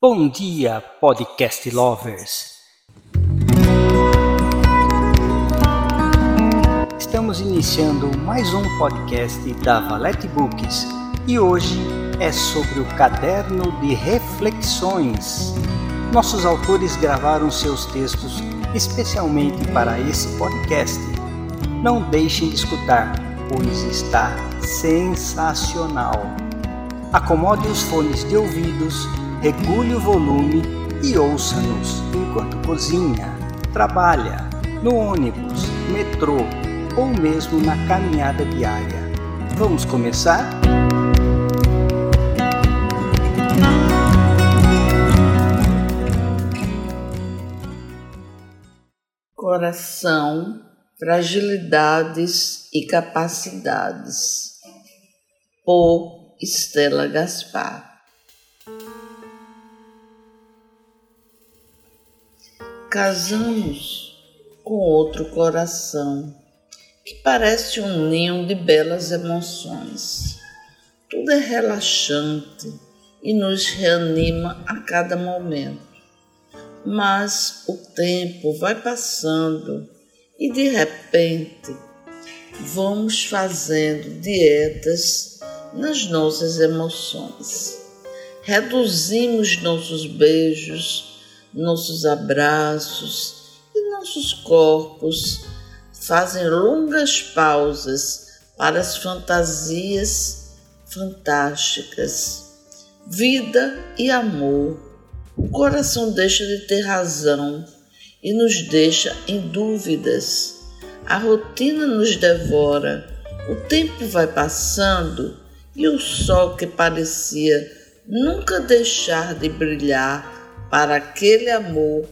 Bom dia, podcast lovers! Estamos iniciando mais um podcast da Valete Books e hoje é sobre o caderno de reflexões. Nossos autores gravaram seus textos especialmente para esse podcast. Não deixem de escutar, pois está sensacional. Acomode os fones de ouvidos regule o volume e ouça-nos enquanto cozinha, trabalha, no ônibus, metrô ou mesmo na caminhada diária. Vamos começar? Coração, fragilidades e capacidades. Por Estela Gaspar. Casamos com outro coração que parece um ninho de belas emoções. Tudo é relaxante e nos reanima a cada momento. Mas o tempo vai passando e de repente vamos fazendo dietas nas nossas emoções. Reduzimos nossos beijos, nossos abraços e nossos corpos fazem longas pausas para as fantasias fantásticas. Vida e amor. O coração deixa de ter razão e nos deixa em dúvidas. A rotina nos devora, o tempo vai passando e o sol que parecia nunca deixar de brilhar para aquele amor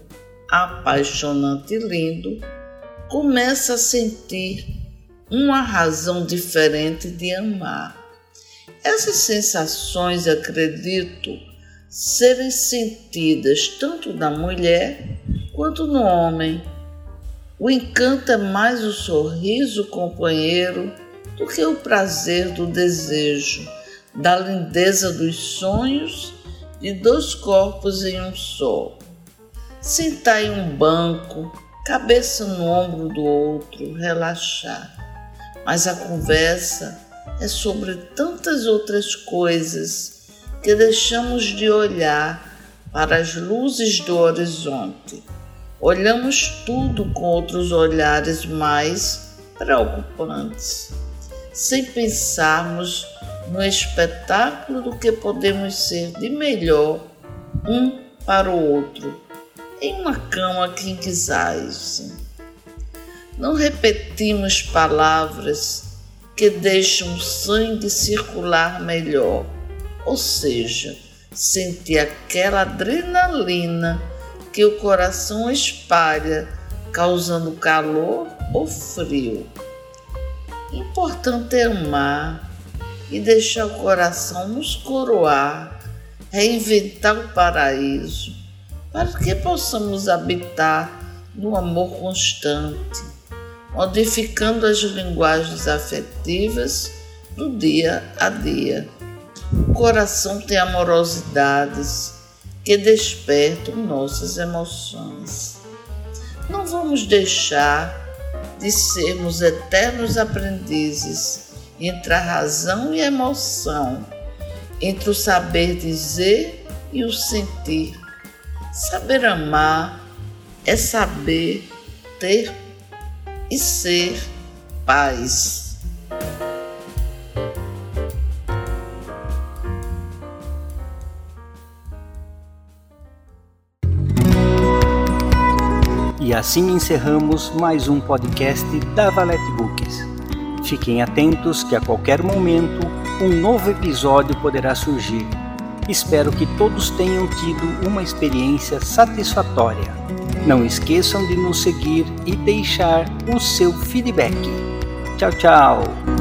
apaixonante e lindo, começa a sentir uma razão diferente de amar. Essas sensações, acredito, serem sentidas tanto na mulher quanto no homem. O encanto é mais o sorriso companheiro do que o prazer do desejo, da lindeza dos sonhos de dois corpos em um só. Sentar em um banco, cabeça no ombro do outro, relaxar. Mas a conversa é sobre tantas outras coisas que deixamos de olhar para as luzes do horizonte. Olhamos tudo com outros olhares mais preocupantes, sem pensarmos no espetáculo do que podemos ser de melhor um para o outro, em uma cama king size. Não repetimos palavras que deixam o sangue circular melhor, ou seja, sentir aquela adrenalina que o coração espalha, causando calor ou frio. Importante é amar, e deixar o coração nos coroar, reinventar o paraíso, para que possamos habitar no amor constante, modificando as linguagens afetivas do dia a dia. O coração tem amorosidades que despertam nossas emoções. Não vamos deixar de sermos eternos aprendizes entre a razão e a emoção, entre o saber dizer e o sentir. Saber amar é saber ter e ser paz. E assim encerramos mais um podcast da Valete Books. Fiquem atentos que a qualquer momento um novo episódio poderá surgir. Espero que todos tenham tido uma experiência satisfatória. Não esqueçam de nos seguir e deixar o seu feedback. Tchau, tchau!